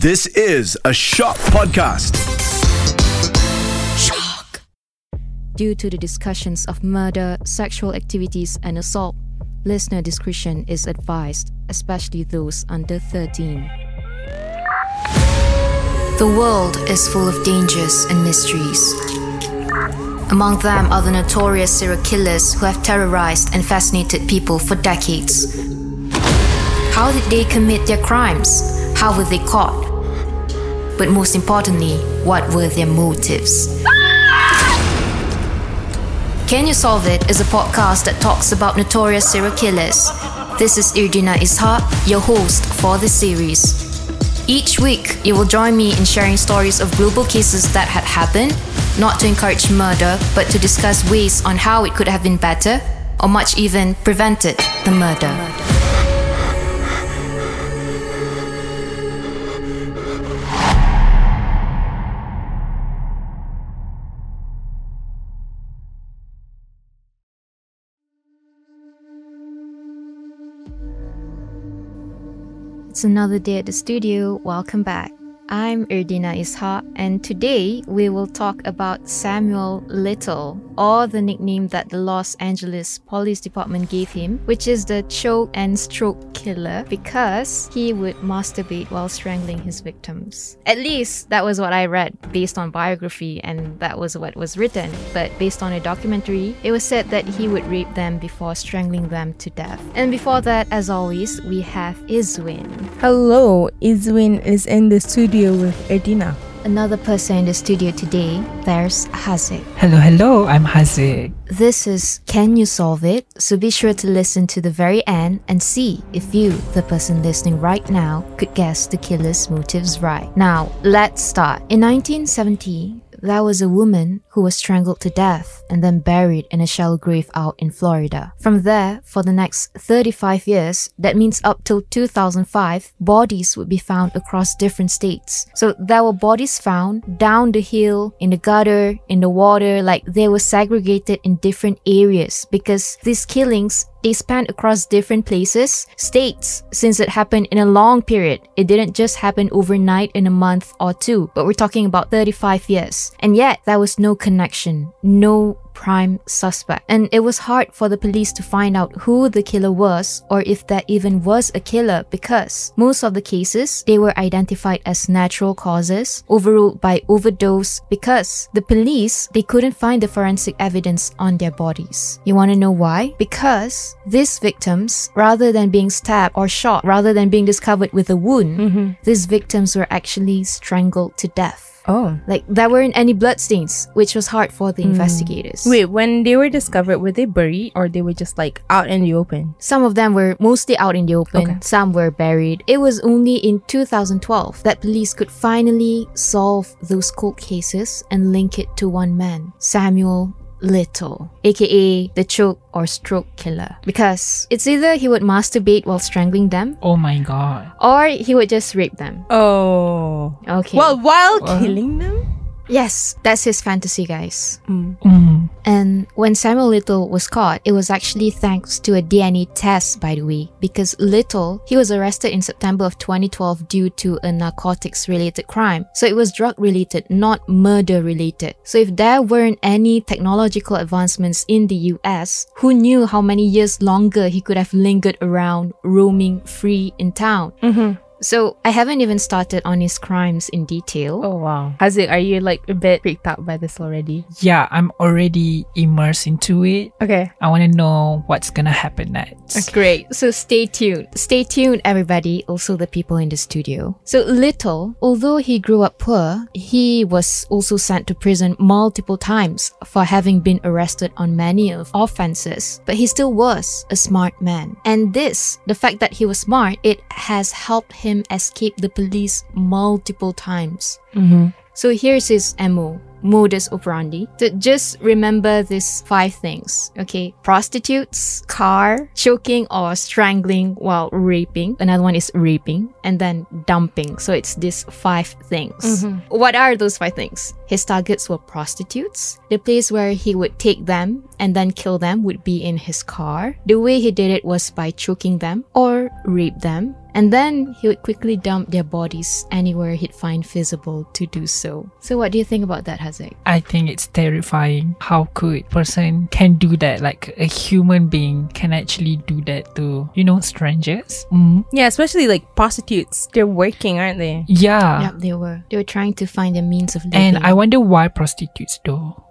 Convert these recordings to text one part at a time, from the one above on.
This is a Shock Podcast. Shock. Due to the discussions of murder, sexual activities, and assault, listener discretion is advised, especially those under 13. The world is full of dangers and mysteries. Among them are the notorious serial killers who have terrorized and fascinated people for decades. How did they commit their crimes? How were they caught? But most importantly, what were their motives? Can You Solve It is a podcast that talks about notorious serial killers. This is Irdina Ishaq, your host for this series. Each week, you will join me in sharing stories of global cases that had happened, not to encourage murder, but to discuss ways on how it could have been better, or much even prevented the murder. It's another day at the studio. Welcome back. I'm Irdina Ishaq, and today we will talk about Samuel Little, or the nickname that the Los Angeles Police Department gave him, which is the choke and stroke killer, because he would masturbate while strangling his victims. At least that was what I read based on biography, and that was what was written. But based on a documentary, it was said that he would rape them before strangling them to death. And before that, as always, we have Izuin. Hello, Izuin is in the studio with Irdina. Another person in the studio today, there's Haziq. Hello, hello, I'm Haziq. This is Can You Solve It? So be sure to listen to the very end and see if you, the person listening right now, could guess the killer's motives right. Now, let's start. In 1970, there was a woman who was strangled to death and then buried in a shallow grave out in Florida. From there, for the next 35 years, that means up till 2005, bodies would be found across different states. So there were bodies found down the hill, in the gutter, in the water, like they were segregated in different areas because these killings they spanned across different places, states, since it happened in a long period. It didn't just happen overnight in a month or two, but we're talking about 35 years. And yet, there was no connection, no prime suspect. And it was hard for the police to find out who the killer was or if there even was a killer because most of the cases they were identified as natural causes overruled by overdose because the police they couldn't find the forensic evidence on their bodies. You want to know why? Because these victims rather than being stabbed or shot rather than being discovered with a wound, Mm-hmm. these victims were actually strangled to death. Oh. Like there weren't any bloodstains, which was hard for the hmm. investigators. Wait, when they were discovered, were they buried or they were just like out in the open? Some of them were mostly out in the open, Okay. some were buried. It was only in 2012 that police could finally solve those cold cases and link it to one man, Samuel Little, aka the choke or stroke killer. Because it's either he would masturbate while strangling them Oh my god. or he would just rape them. Oh. Okay. Well, while Well- killing them? Yes, that's his fantasy, guys. Mm. And when Samuel Little was caught, it was actually thanks to a DNA test, by the way, because Little, he was arrested in September of 2012 due to a narcotics related crime. So it was drug related, not murder related. So if there weren't any technological advancements in the US, who knew how many years longer he could have lingered around, roaming free in town? Mm-hmm. So I haven't even started on his crimes in detail. Oh, wow. Haziq, are you like a bit freaked out by this already? Yeah, I'm already immersed into it. Okay. I want to know what's gonna happen next. Great. So stay tuned. Stay tuned, everybody, also the people in the studio. So Little, although he grew up poor, he was also sent to prison multiple times for having been arrested on many of offenses. But he still was a smart man. And this, the fact that he was smart, it has helped him escape the police multiple times. Mm-hmm. So here's his MO, modus operandi. So just remember these five things, okay? Prostitutes, car, choking or strangling while raping. Another one is raping, and then dumping. So it's these five things. What are those five things? His targets were prostitutes. The place where he would take them and then kill them would be in his car. The way he did it was by choking them or rape them And then he would quickly dump their bodies anywhere he'd find feasible to do so. So what do you think about that, Haziq? I think it's terrifying. How could person can do that? Like a human being can actually do that to you know strangers. Mm. Yeah, especially like prostitutes. They're working, aren't they? Yeah. yeah, they were. They were trying to find a means of living. And I wonder why prostitutes though,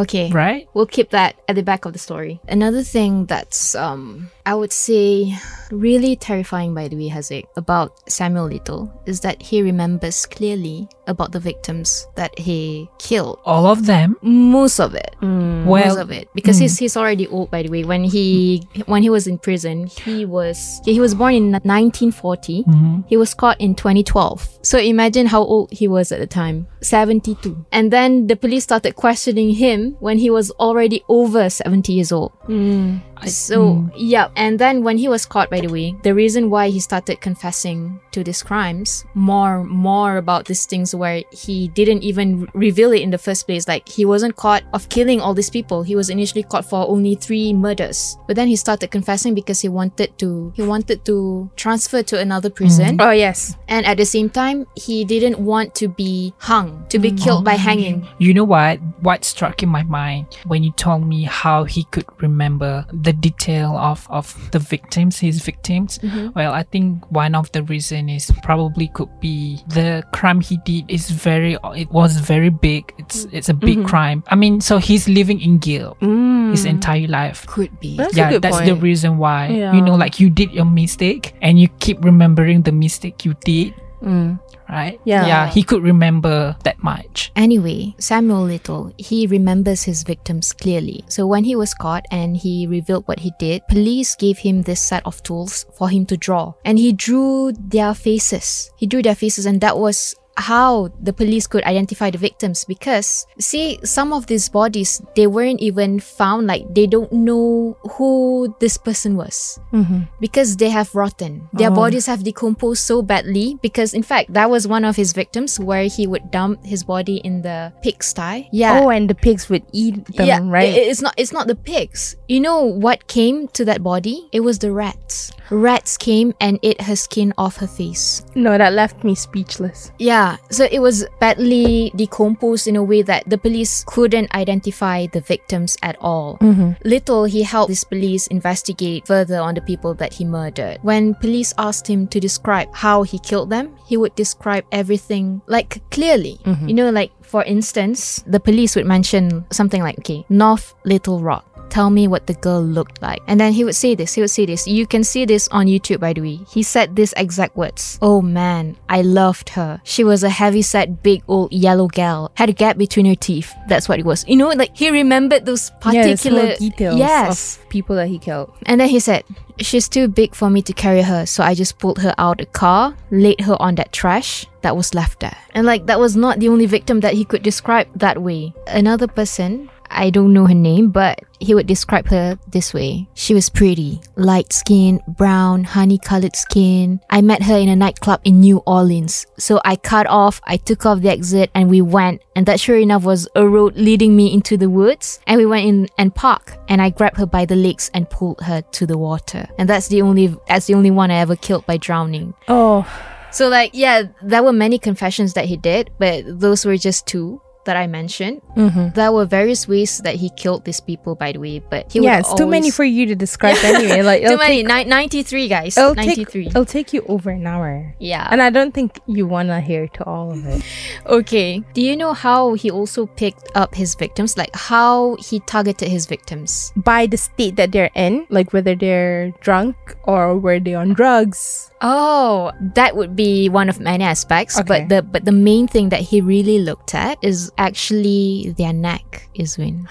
okay. right? We'll keep that at the back of the story. Another thing that's um I would say really terrifying by the way, Haziq, about Samuel Little is that he remembers clearly about the victims that he killed. All of them. Most of it. Hmm. Most Well, of it. Because he's hmm. he's already old by the way. When he when he was in prison, he was he was born in 1940. Mm-hmm. He was caught in 2012. So imagine how old he was at the time. 72. And then the police started questioning him when he was already over 70 years old. Hmm. So, yeah. And then when he was caught, by the way, the reason why he started confessing to these crimes, more, more about these things where he didn't even re- reveal it in the first place. Like, he wasn't caught of killing all these people. He was initially caught for only three murders. But then he started confessing because he wanted to, he wanted to transfer to another prison. Mm. Oh yes. And at the same time, he didn't want to be hung, to be killed by mm. hanging. You know what? What struck in my mind when you told me how he could remember the detail of, of the victims, his victims. Mm-hmm. Well, I think one of the reason is probably could be the crime he did is very it was very big. It's mm-hmm. it's a big mm-hmm. crime. I mean, so he's living in guilt mm. his entire life. Could be. That's a yeah, good that's the reason why. Yeah. You know, like you did your mistake and you keep remembering the mistake you did. Mm. Right? Yeah. Yeah, he could remember that much. Anyway, Samuel Little, he remembers his victims clearly. So when he was caught and he revealed what he did, police gave him this set of tools for him to draw. And he drew their faces. He drew their faces and that was how the police could identify the victims because see some of these bodies they weren't even found like they don't know who this person was mm-hmm. because they have rotten their oh. bodies have decomposed so badly because in fact that was one of his victims where he would dump his body in the pigsty yeah Oh, and the pigs would eat them, yeah, right? it's not. It's not the pigs. You know what came to that body? It was the rats. Rats came and ate her skin off her face. no, that left me speechless. Yeah, so it was badly decomposed in a way that the police couldn't identify the victims at all. Mm-hmm. Little he helped this police investigate further on the people that he murdered. When police asked him to describe how he killed them, he would describe everything like clearly. Mm-hmm. You know, like for instance, the police would mention something like, okay, North Little Rock. Tell me what the girl looked like. And then he would say this, he would say this. You can see this on YouTube, by the way. He said these exact words. Oh man, I loved her. She was a heavy set, big old yellow gal. Had a gap between her teeth. That's what it was. You know, like he remembered those particular details Yes. of people that he killed. And then he said, She's too big for me to carry her, so I just pulled her out of the car, laid her on that trash that was left there. And like that was not the only victim that he could describe that way. Another person, I don't know her name, but he would describe her this way. She was pretty, light skin, brown, honey colored skin. I met her in a nightclub in New Orleans. So I cut off, I took off the exit and we went. And that sure enough was a road leading me into the woods. And we went in and parked. And I grabbed her by the legs and pulled her to the water. And that's the only that's the only one I ever killed by drowning. Oh, So like yeah, there were many confessions that he did, but those were just two that I mentioned. Mm-hmm. There were various ways that he killed these people, by the way. But he yeah, it's too many for you to describe anyway. Like too many. take, Ni- Ninety-three guys. it'll Ninety-three. take it'll take you over an hour. yeah. And I don't think you wanna hear to all of it. okay. Do you know how he also picked up his victims? Like how he targeted his victims? By the state that they're in, like whether they're drunk or were they on drugs. Oh, that would be one of many aspects. Okay. But the but the main thing that he really looked at is actually their neck, Izuin.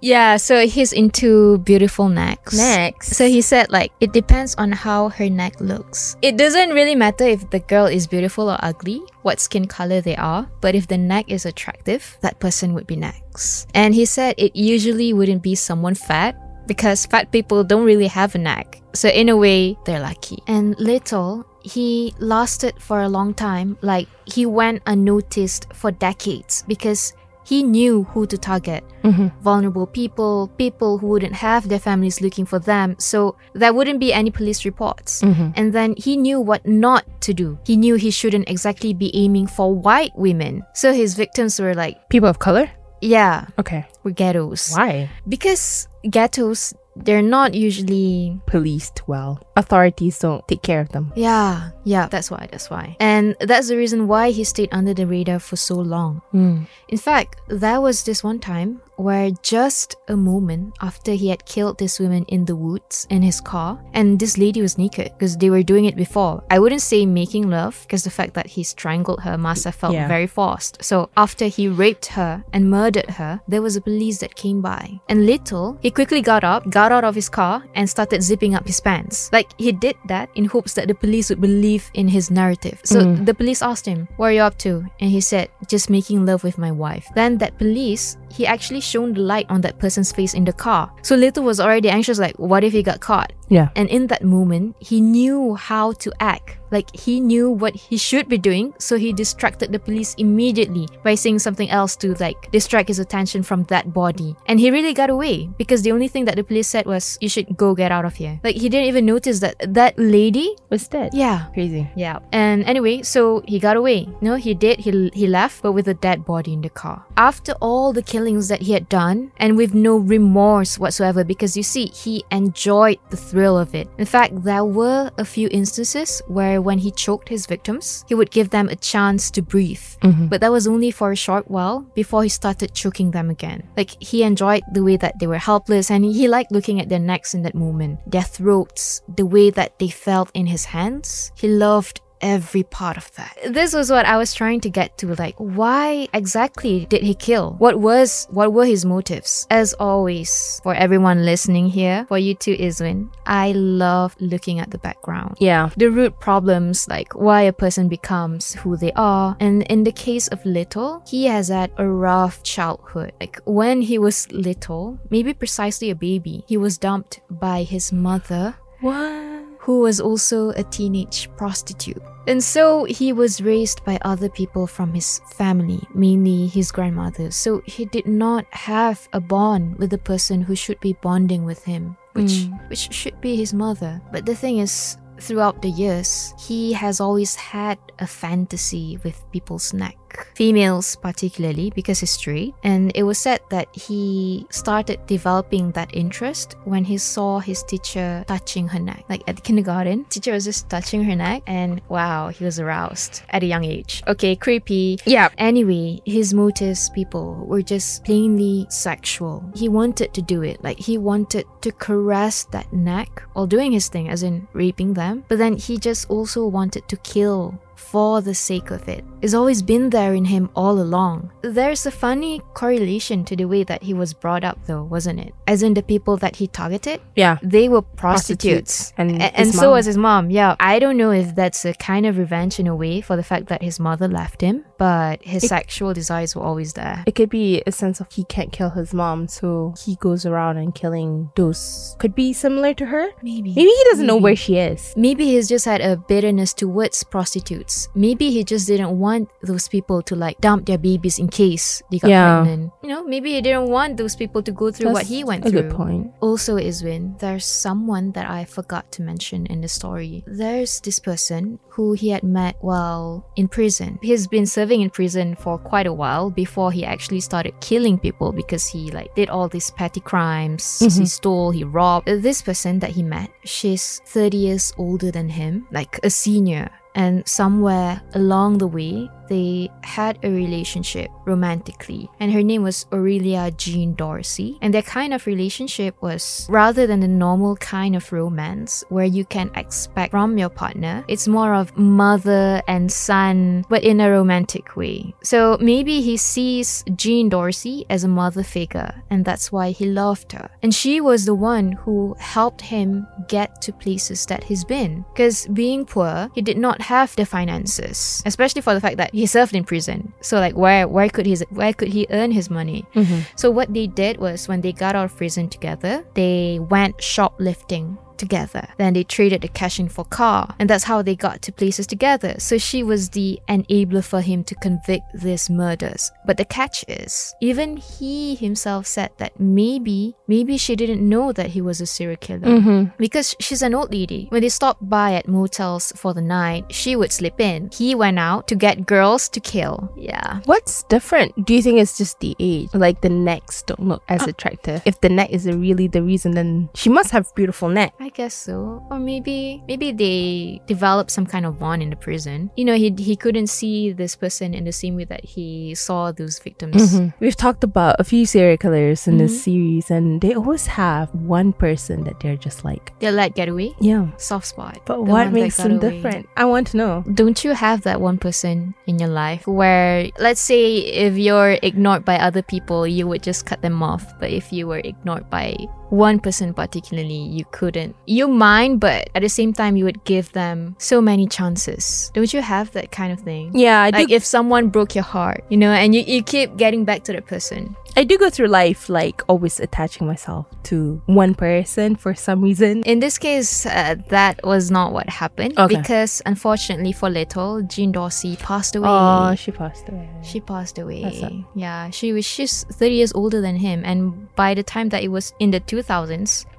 Yeah, so he's into beautiful necks. Next. So he said like it depends on how her neck looks. It doesn't really matter if the girl is beautiful or ugly, what skin color they are, but if the neck is attractive, that person would be next. And he said it usually wouldn't be someone fat because fat people don't really have a neck. So in a way, they're lucky. And little he lasted for a long time like he went unnoticed for decades because he knew who to target. Mm-hmm. Vulnerable people, people who wouldn't have their families looking for them, so there wouldn't be any police reports. Mm-hmm. And then he knew what not to do. He knew he shouldn't exactly be aiming for white women. So his victims were like, People of color? yeah, Okay. were ghettos. Why? Because ghettos, they're not usually Policed well. Authorities don't take care of them. Yeah, yeah, that's why, that's why. And that's the reason why he stayed under the radar for so long. Hmm. In fact, there was this one time where just a moment after he had killed this woman in the woods in his car, and this lady was naked because they were doing it before. I wouldn't say making love because the fact that he strangled her must have felt Yeah. very forced. So after he raped her and murdered her, there was a police that came by. And little, he quickly got up, got out of his car, and started zipping up his pants. Like he did that in hopes that the police would believe in his narrative. So mm. the police asked him, What are you up to? And he said, Just making love with my wife. Then that police, he actually shone the light on that person's face in the car. So Little was already anxious, like, what if he got caught? Yeah. And in that moment, he knew how to act. Like he knew what he should be doing, so he distracted the police immediately by saying something else to like distract his attention from that body. And he really got away because the only thing that the police said was, "You should go get out of here." Like he didn't even notice that that lady. Was dead. Yeah, Crazy. yeah. And anyway, so he got away. No, he did. He he left, but with a dead body in the car. After all the killings that he had done, and with no remorse whatsoever, because you see, he enjoyed the thrill of it. In fact, there were a few instances where when he choked his victims, he would give them a chance to breathe. Mm-hmm. But that was only for a short while before he started choking them again. Like he enjoyed the way that they were helpless and he liked looking at their necks in that moment, their throats, the way that they felt in his hands. He loved every part of that. This was what I was trying to get to like why exactly did he kill? What was what were his motives? As always, for everyone listening here, for you too Izuin, I love looking at the background Yeah. the root problems like why a person becomes who they are and in the case of little he has had a rough childhood like when he was little maybe precisely a baby he was dumped by his mother What? Who was also a teenage prostitute. And so he was raised by other people from his family, mainly his grandmother. So he did not have a bond with the person who should be bonding with him, which hmm. which should be his mother. But the thing is, throughout the years, he has always had a fantasy with people's neck. Females, particularly, because he's straight. And it was said that he started developing that interest when he saw his teacher touching her neck. Like at kindergarten, teacher was just touching her neck, and wow, he was aroused at a young age. Okay, creepy. Yeah. Anyway, his motives, people, were just plainly sexual. He wanted to do it. Like, he wanted to caress that neck while doing his thing, as in raping them. But then he just also wanted to kill for the sake of it. It's always been there in him all along. There's a funny correlation to the way that he was brought up, though, wasn't it? As in the people that he targeted, Yeah. they were prostitutes. Prostitutes. And A- and so mom. was his mom. Yeah. I don't know if that's a kind of revenge in a way for the fact that his mother left him, but his It- sexual desires were always there. It could be a sense of he can't kill his mom, so he goes around and killing those. Could be similar to her. Maybe. Maybe he doesn't know where she is. Maybe he's just had a bitterness towards prostitutes. Maybe he just didn't want those people to like dump their babies in case they got Yeah. pregnant. You know, maybe he didn't want those people to go through what he went a through. good point. Also, Izuin, there's someone that I forgot to mention in the story. There's this person who he had met while in prison. He's been serving in prison for quite a while before he actually started killing people because he like did all these petty crimes. He mm-hmm. stole, he robbed. This person that he met, she's 30 years older than him, like a senior. And somewhere along the way, they had a relationship romantically. And her name was Aurelia Jean Dorsey. And their kind of relationship was rather than the normal kind of romance where you can expect from your partner, it's more of mother and son, but in a romantic way. So maybe he sees Jean Dorsey as a mother figure, and that's why he loved her. And she was the one who helped him get to places that he's been. Because being poor, he did not have the finances, especially for the fact that he served in prison. So like why where could his where could he earn his money? Mm-hmm. So what they did was when they got out of prison together, they went shoplifting together. Then they traded the cash in for car, and that's how they got to places together. So she was the enabler for him to convict these murders. But the catch is, even he himself said that maybe, maybe she didn't know that he was a serial killer Mm-hmm. because she's an old lady. When they stopped by at motels for the night, she would slip in. He went out to get girls to kill. Yeah. What's different? Do you think it's just the age? Like the necks don't look as attractive. If the neck is really the reason, then she must have beautiful neck. I guess so. Or maybe maybe they developed some kind of bond in the prison. You know, he he couldn't see this person in the same way that he saw those victims. Mhm. We've talked about a few serial killers in this series, and they always have one person that they're just like, They let get away. yeah. Soft spot. But The what makes them away. different? I want to know. Don't you have that one person in your life where, let's say, if you're ignored by other people, you would just cut them off. But if you were ignored by one person particularly, you couldn't. You mind, but at the same time, you would give them so many chances. Don't you have that kind of thing? Yeah, I do. Like if someone broke your heart, you know, and you, you keep getting back to the person. I do go through life like always attaching myself to one person for some reason. In this case, uh, that was not what happened Okay. because unfortunately for Little, Jean Dorsey passed away. Oh, she passed away. She passed away. Yeah, she was she's 30 years older than him and by the time that it was in the 2000s,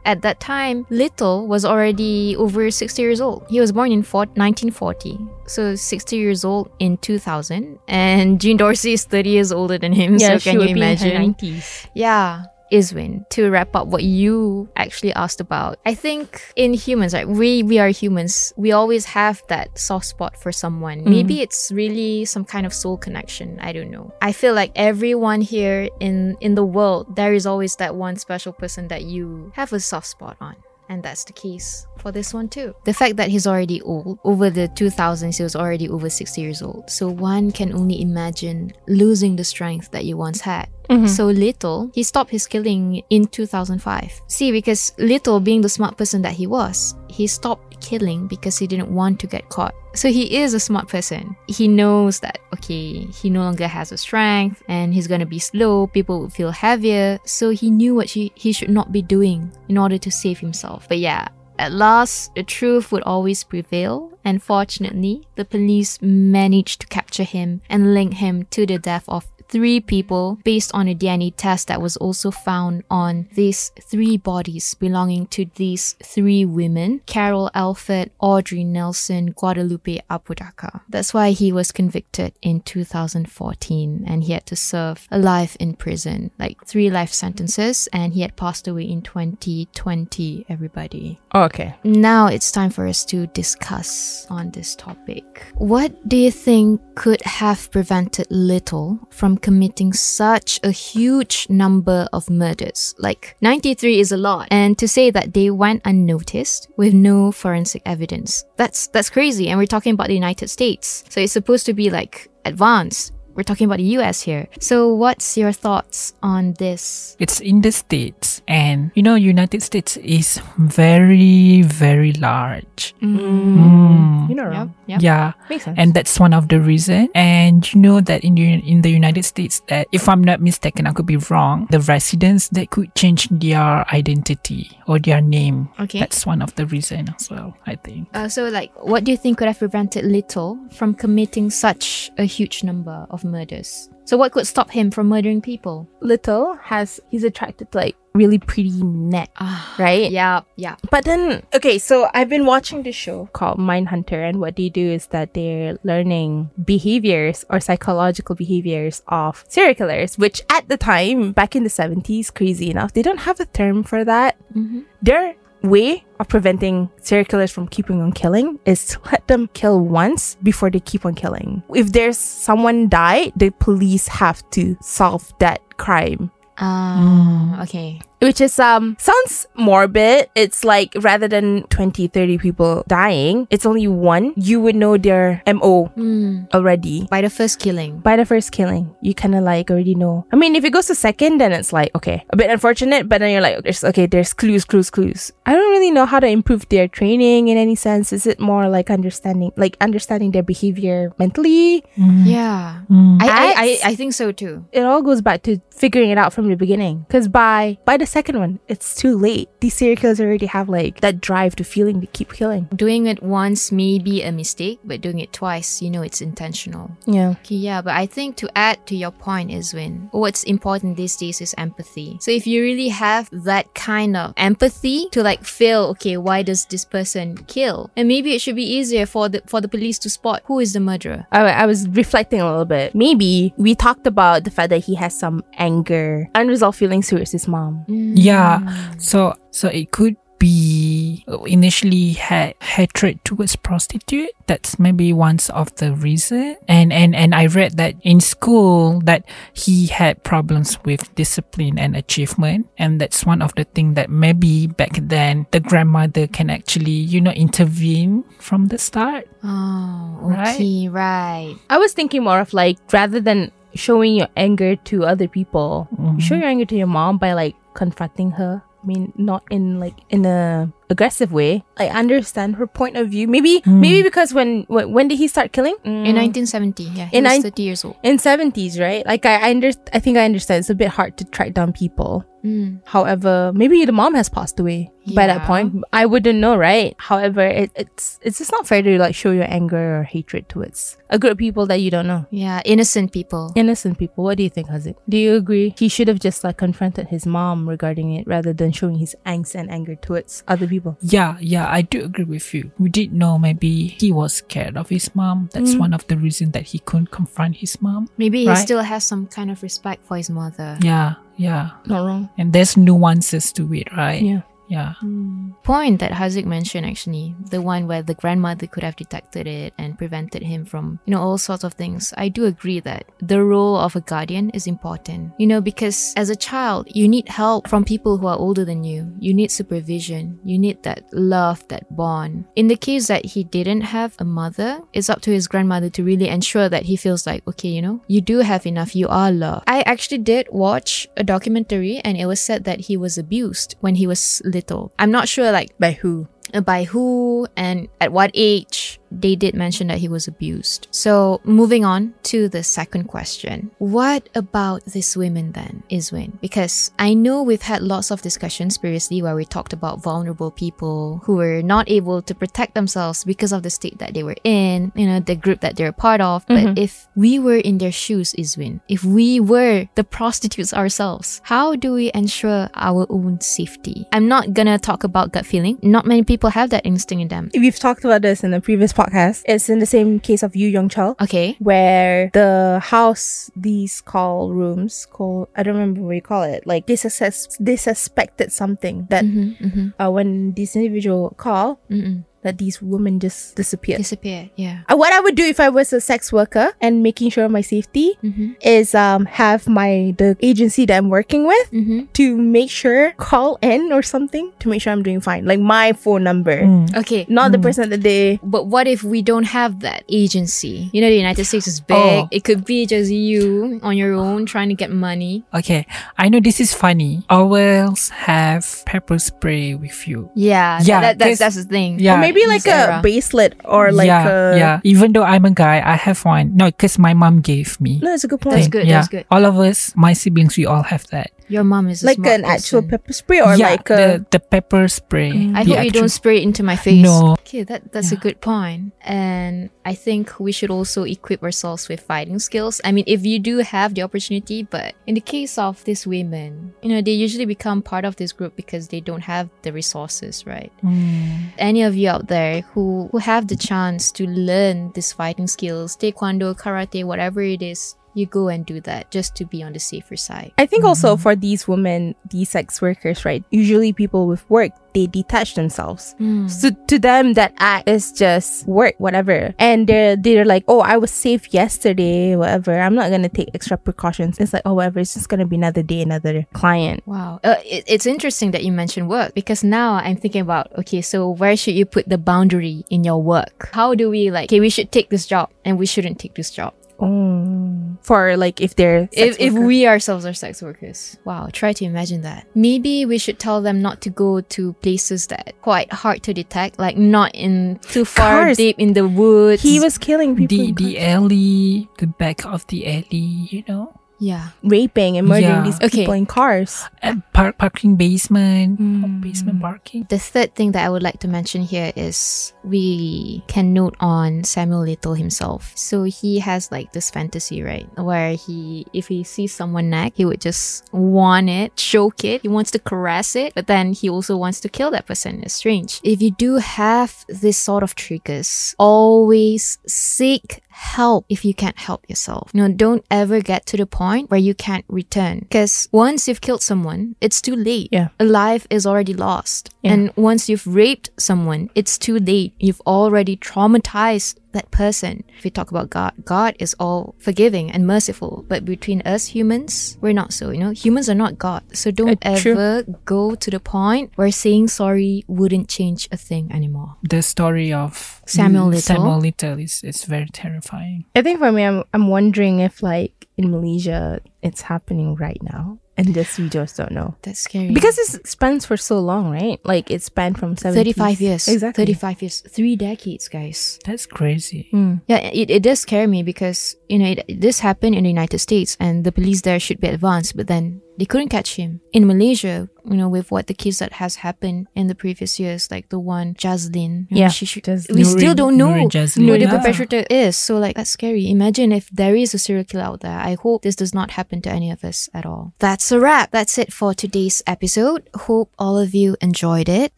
at that time Little was already over 60 years old. He was born in 1940. So 60 years old in 2000 and Jean Dorsey is 30 years older than him. Yeah, so she can would you be in her imagine? 90s. Yeah. Izuin, to wrap up what you actually asked about, I think in humans, right, we we are humans. We always have that soft spot for someone. Mm-hmm. Maybe it's really some kind of soul connection. I don't know. I feel like everyone here in in the world, there is always that one special person that you have a soft spot on. And that's the case for this one too. The fact that he's already old, over the 2000s, he was already over 60 years old. So one can only imagine losing the strength that you once had. Mm-hmm. So Little, he stopped his killing in 2005. See, because Little, being the smart person that he was, he stopped killing because he didn't want to get caught. So he is a smart person. He knows that, okay, he no longer has the strength and he's gonna be slow, people would feel heavier. So he knew what he, he should not be doing in order to save himself. But yeah, at last, the truth would always prevail, and fortunately, the police managed to capture him and link him to the death of three people based on a DNA test that was also found on these three bodies belonging to these three women Carol Alford, Audrey Nelson, Guadalupe Apodaca. That's why he was convicted in 2014 and he had to serve a life in prison, like three life sentences, and he had passed away in 2020, everybody. Okay. Now it's time for us to discuss on this topic. What do you think could have prevented Little from committing such a huge number of murders? Like 93 is a lot, and to say that they went unnoticed with no forensic evidence. That's that's crazy and we're talking about the United States. So it's supposed to be like advanced. We're talking about the US here. So what's your thoughts on this? It's in the States and you know United States is very, very large. Mm. You know. not Yep, yep. Yeah. Makes sense. And that's one of the reason. And you know that in the, in the United States, that if I'm not mistaken, I could be wrong. The residents that could change their identity or their name. Okay. That's one of the reason as well. I think. Uh, so, like, what do you think could have prevented Little from committing such a huge number of murders? So, what could stop him from murdering people? Little has he's attracted to like really pretty neck, ah, right? Yeah, yeah. But then, okay, so I've been watching this show called Mindhunter, and what they do is that they're learning behaviors or psychological behaviors of serial killers, which at the time, back in the 70s, crazy enough, they don't have a term for that. Mm-hmm. Their way of preventing serial killers from keeping on killing is to let them kill once before they keep on killing. If there's someone died, the police have to solve that crime Um, okay. Which is um sounds morbid. It's like rather than 20 30 people dying it's only one. You would know their mo Hmm. already. By the first killing. by the first killing. You kind of like already know. I mean if it goes to second then it's like okay. A bit unfortunate but then you're like there's okay there's clues clues clues. I don't really know how to improve their training in any sense. Is it more like understanding like understanding their behavior mentally? Yeah. Mm. I, I, I, I think so too. it all goes back to figuring it out from the beginning. Because by by the second one, it's too late. These serial killers already have like that drive to feeling to keep killing. Doing it once may be a mistake, but doing it twice, you know it's intentional. Yeah. Okay, yeah, but I think to add to your point is when what's important these days is empathy. So if you really have that kind of empathy to like feel, okay, why does this person kill? And maybe it should be easier for the for the police to spot who is the murderer. I, I was reflecting a little bit. Maybe we talked about the fact that he has some anger, unresolved feelings towards his mom. Mm. Yeah. Mm. So so it could be initially had hatred towards prostitute. That's maybe one of the reason. And and and I read that in school that he had problems with discipline and achievement, and that's one of the thing that maybe back then the grandmother can actually you know intervene from the start. Oh, Right? okay, right. I was thinking more of like rather than showing your anger to other people, you show mm-hmm. your anger to your mom by like confronting her. I mean, not in like in a aggressive way. I understand her point of view. Maybe maybe because when when, when did he start killing? In 1970, yeah, he In was nine- 30 years old. in 70s, right? Like I I, under, I think I understand it's a bit hard to track down people. Mm. However, maybe the mom has passed away by that point. I wouldn't know, right? However, it, it's it's just not fair to like show your anger or hatred towards a group of people that you don't know. Yeah, innocent people. Innocent people. What do you think, Haziq? Do you agree? He should have just like confronted his mom regarding it rather than showing his angst and anger towards other people. Yeah, yeah, I do agree with you. We did know maybe he was scared of his mom. That's mm. one of the reasons that he couldn't confront his mom. Maybe he still has some kind of respect for his mother. Yeah, yeah. Not wrong. And there's nuances to it, right? Yeah. Yeah. Hmm. point that Haziq mentioned actually, the one where the grandmother could have detected it and prevented him from, you know, all sorts of things. I do agree that the role of a guardian is important, you know, because as a child, you need help from people who are older than you. You need supervision. You need that love, that bond. In the case that he didn't have a mother, it's up to his grandmother to really ensure that he feels like, okay, you know, you do have enough. You are loved. I actually did watch a documentary and it was said that he was abused when he was little. I'm not sure like By who? uh, by who and at what age they did mention that he was abused. So, moving on to the second question. What about these women then, Izuin? Because I know we've had lots of discussions previously where we talked about vulnerable people who were not able to protect themselves because of the state that they were in, you know, the group that they're a part of. But mm-hmm. if we were in their shoes, Izuin, if we were the prostitutes ourselves, how do we ensure our own safety? I'm not gonna talk about gut feeling. Not many people have that instinct in them. We've talked about this in the previous podcast. It's in the same case of Yu Young Chul. Okay. where the house these call rooms call I don't remember what you call it like they, success, they suspected something that Mm-hmm, mm-hmm, uh, when this individual call mm-mm. That these women just disappeared. Disappear. Yeah. Uh, what I would do if I was a sex worker and making sure of my safety Mm-hmm. is um have my the agency that I'm working with Mm-hmm. to make sure call in or something to make sure I'm doing fine like my phone number Mm. Okay. not the person that they But what if we don't have that agency? You know, the United States is big. Oh. It could be just you on your own trying to get money. Okay, I know this is funny. Owls have pepper spray with you. Yeah. Yeah, That, that's, 'cause- that's the thing. Yeah. Or maybe like era. a bracelet or like yeah, a yeah. Even though I'm a guy, I have one. No, because my mom gave me. no it's a good point That's good, Yeah. that's good. All of us, my siblings, we all have that. Your mom is a like smart an actual pepper spray or yeah, like a the the pepper spray. I the hope you don't spray it into my face. No. Okay, that that's a good point. And I think we should also equip ourselves with fighting skills. I mean, if you do have the opportunity, but in the case of these women, you know, they usually become part of this group because they don't have the resources, right? Mm. Any of you out there who who have the chance to learn these fighting skills, taekwondo, karate, whatever it is, you go and do that just to be on the safer side. I think also for these women, these sex workers, right? Usually people with work, they detach themselves. So to them, that act is just work, whatever. And they're they're like, oh, I was safe yesterday, whatever. I'm not gonna take extra precautions. It's like, oh, whatever. It's just gonna be another day, another client. Wow. Uh, it, it's interesting that you mentioned work because now I'm thinking about okay, so where should you put the boundary in your work? How do we like, okay, we should take this job and we shouldn't take this job? Oh, for like if they're sex If, if we ourselves are sex workers. Wow, try to imagine that. Maybe we should tell them not to go to places that quite hard to detect, like not in too far Cars. deep in the woods. he was killing people. The in the alley, the back of the alley, you know. Yeah. raping and murdering Yeah. these Okay. people in cars. And park, parking basement, Mm. basement parking. The third thing that I would like to mention here is we can note on Samuel Little himself. So he has like this fantasy, right? Where he, if he sees someone neck, he would just want it, choke it. He wants to caress it, but then he also wants to kill that person. It's strange. If you do have this sort of triggers, always seek help if you can't help yourself. You know, don't ever get to the point where you can't return. Because once you've killed someone, it's too late. Yeah. A life is already lost. Yeah. And once you've raped someone, it's too late. You've already traumatized that person. If we talk about God, God is all forgiving and merciful. But between us humans, we're not so, you know? Humans are not God. So don't Uh, true. ever go to the point where saying sorry wouldn't change a thing anymore. The story of Samuel Little. Samuel Little is, is very terrifying. I think for me, I'm, I'm wondering if like in Malaysia, it's happening right now. And this we just don't know. That's scary. Because it spans for so long, right? Like it spanned from 70s. 35 years. Exactly. 35 years. Three decades, guys. That's crazy. Mm. Yeah, it, it does scare me because, you know, it, this happened in the United States and the police there should be advanced, but then they couldn't catch him. In Malaysia, you know, with what the case that has happened in the previous years, like the one Jazlin, you know, Yeah, she should, Jazlin. we still don't know Nurul Jazlin. who the perpetrator is. So, like, that's scary. Imagine if there is a serial killer out there. I hope this does not happen to any of us at all. That's a wrap. That's it for today's episode. Hope all of you enjoyed it.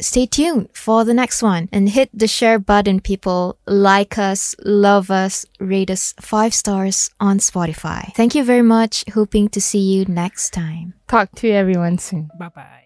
Stay tuned for the next one and hit the share button, people. Like us, love us, rate us five stars on Spotify. Thank you very much. Hoping to see you next time. Talk to you everyone soon. Bye bye.